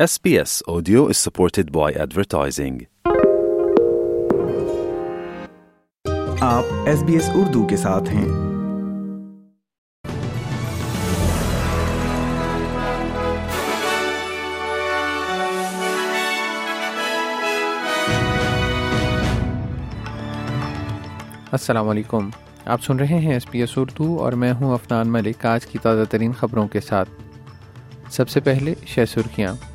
SBS Audio is supported by advertising. آپ S B S Urdu کے ساتھ ہیں۔ السلام علیکم۔ آپ سن رہے ہیں ایس پی ایس اردو اور میں ہوں افنان ملک۔ آج کی تازہ ترین خبروں کے ساتھ۔ سب سے پہلے شہ سرخیاں۔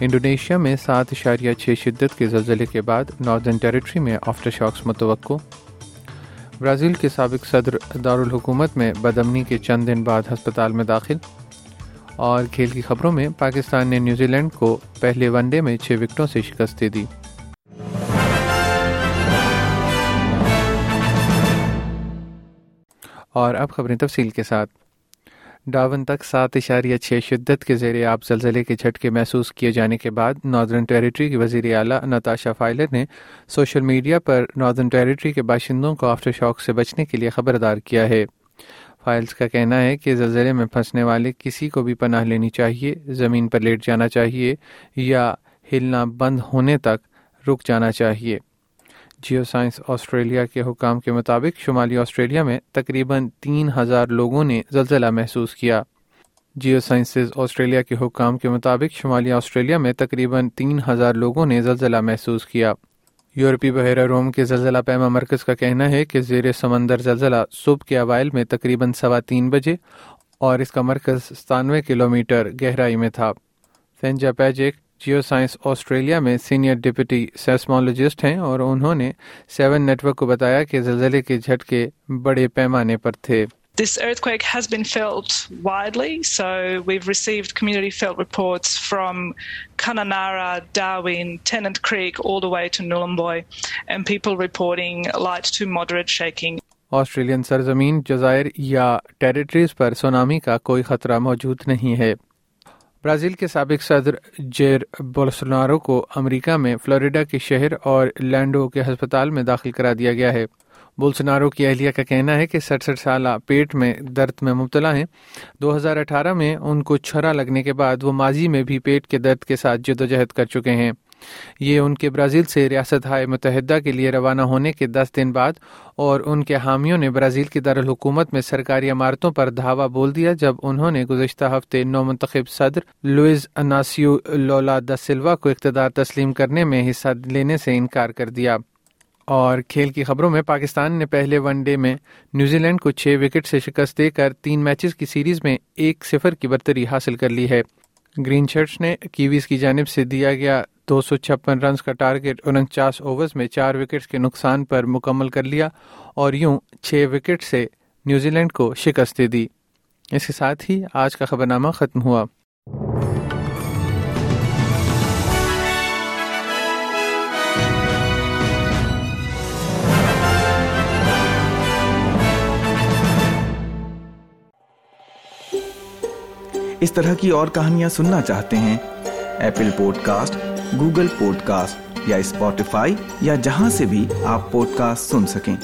انڈونیشیا میں سات اشاریہ چھ شدت کے زلزلے کے بعد ناردرن ٹیریٹری میں آفٹر شاکس متوقع۔ برازیل کے سابق صدر دارالحکومت میں بدمنی کے چند دن بعد ہسپتال میں داخل۔ اور کھیل کی خبروں میں پاکستان نے نیوزی لینڈ کو پہلے ون ڈے میں چھ وکٹوں سے شکست دے دی۔ اور اب خبریں تفصیل کے ساتھ۔ ڈاون تک سات اشاریہ چھ شدت کے زیر آب زلزلے کے جھٹکے محسوس کیے جانے کے بعد ناردرن ٹیریٹری کی وزیر اعلیٰ نتاشا فائلر نے سوشل میڈیا پر ناردرن ٹیریٹری کے باشندوں کو آفٹر شاک سے بچنے کے لیے خبردار کیا ہے۔ فائلز کا کہنا ہے کہ زلزلے میں پھنسنے والے کسی کو بھی پناہ لینی چاہیے، زمین پر لیٹ جانا چاہیے یا ہلنا بند ہونے تک رک جانا چاہیے۔ جیو سائنس آسٹریلیا کے حکام کے مطابق شمالی آسٹریلیا میں تقریباً تین ہزار لوگوں نے زلزلہ محسوس کیا۔ جیو سائنسز آسٹریلیا کے حکام کے مطابق شمالی آسٹریلیا میں تقریباً تین ہزار لوگوں نے زلزلہ محسوس کیا۔ یورپی بحیرہ روم کے زلزلہ پیما مرکز کا کہنا ہے کہ زیر سمندر زلزلہ صبح کے اوائل میں تقریباً سوا تین بجے اور اس کا مرکز ستانوے کلومیٹر گہرائی میں تھا۔ فینجا پیجک جیو سائنس آسٹریلیا میں سینئر ڈپٹی سیسمولوجسٹ ہیں اور انہوں نے سیون نیٹ ورک کو بتایا کہ زلزلے کے جھٹکے بڑے پیمانے پر تھے This earthquake has been felt widely, so we've received community felt reports from Kununurra, Darwin, Tennant Creek, all the way to Nhulunbuy, and people reporting light to moderate shaking. Australian سرزمین جزائر یا ٹیریٹریز پر tsunami کا کوئی خطرہ موجود نہیں ہے Brazil کے سابق صدر جیر بولسنارو کو امریکہ میں فلوریڈا کے شہر اور لینڈو کے ہسپتال میں داخل کرا دیا گیا ہے۔ بولسنارو کی اہلیہ کا کہنا ہے کہ سڑسٹھ سالہ پیٹ میں درد میں مبتلا ہیں۔ دو ہزار اٹھارہ میں ان کو چھرا لگنے کے بعد وہ ماضی میں بھی پیٹ کے درد کے ساتھ جدوجہد کر چکے ہیں۔ یہ ان کے برازیل سے ریاست ہائے متحدہ کے لیے روانہ ہونے کے دس دن بعد اور ان کے حامیوں نے برازیل کی دارالحکومت میں سرکاری عمارتوں پر دھاوا بول دیا جب انہوں نے گزشتہ ہفتے نو منتخب صدر لوئز اناسیو لولا دا سلوا کو اقتدار تسلیم کرنے میں حصہ لینے سے انکار کر دیا۔ اور کھیل کی خبروں میں پاکستان نے پہلے ون ڈے میں نیوزی لینڈ کو چھ وکٹ سے شکست دے کر تین میچز کی سیریز میں ایک صفر کی برتری حاصل کر لی ہے۔ گرین شرٹس نے کیویز کی جانب سے دیا گیا دو سو چھپن رنز کا ٹارگیٹ انچاس اوورز میں چار وکٹس کے نقصان پر مکمل کر لیا اور یوں چھ وکٹ سے نیوزی لینڈ کو شکست دے دی۔ اس کے ساتھ ہی آج کا خبر نامہ ختم ہوا۔ اس طرح کی اور کہانیاں سننا چاہتے ہیں۔ Apple podcast Google podcast یا اسپوٹیفائی یا جہاں سے بھی آپ پوڈ کاسٹ سن سکیں۔